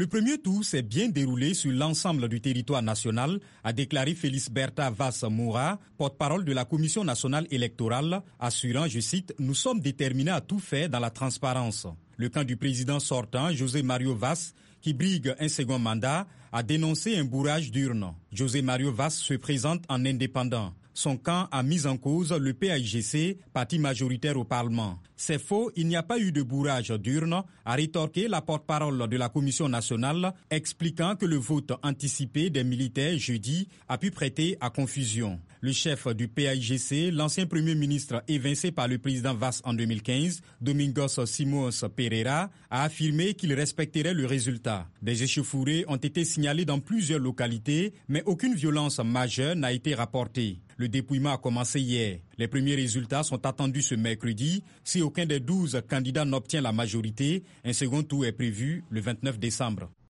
Le premier tour s'est bien déroulé sur l'ensemble du territoire national, a déclaré Félix Bertha Vass Moura, porte-parole de la Commission nationale électorale, assurant, je cite, Nous sommes déterminés à tout faire dans la transparence. Le camp du président sortant, José Mario Vass, qui brigue un second mandat, a dénoncé un bourrage d'urnes. José Mario Vass se présente en indépendant. Son camp a mis en cause le PAIGC, parti majoritaire au Parlement. C'est faux, il n'y a pas eu de bourrage d'urne, a rétorqué la porte-parole de la Commission nationale, expliquant que le vote anticipé des militaires jeudi a pu prêter à confusion. Le chef du PAIGC, l'ancien premier ministre évincé par le président Vass en 2015, Domingos Simos Pereira, a affirmé qu'il respecterait le résultat. Des échauffourées ont été signalées dans plusieurs localités, mais aucune violence majeure n'a été rapportée. Le dépouillement a commencé hier. Les premiers résultats sont attendus ce mercredi. Si aucun des 12 candidats n'obtient la majorité, un second tour est prévu le 29 décembre.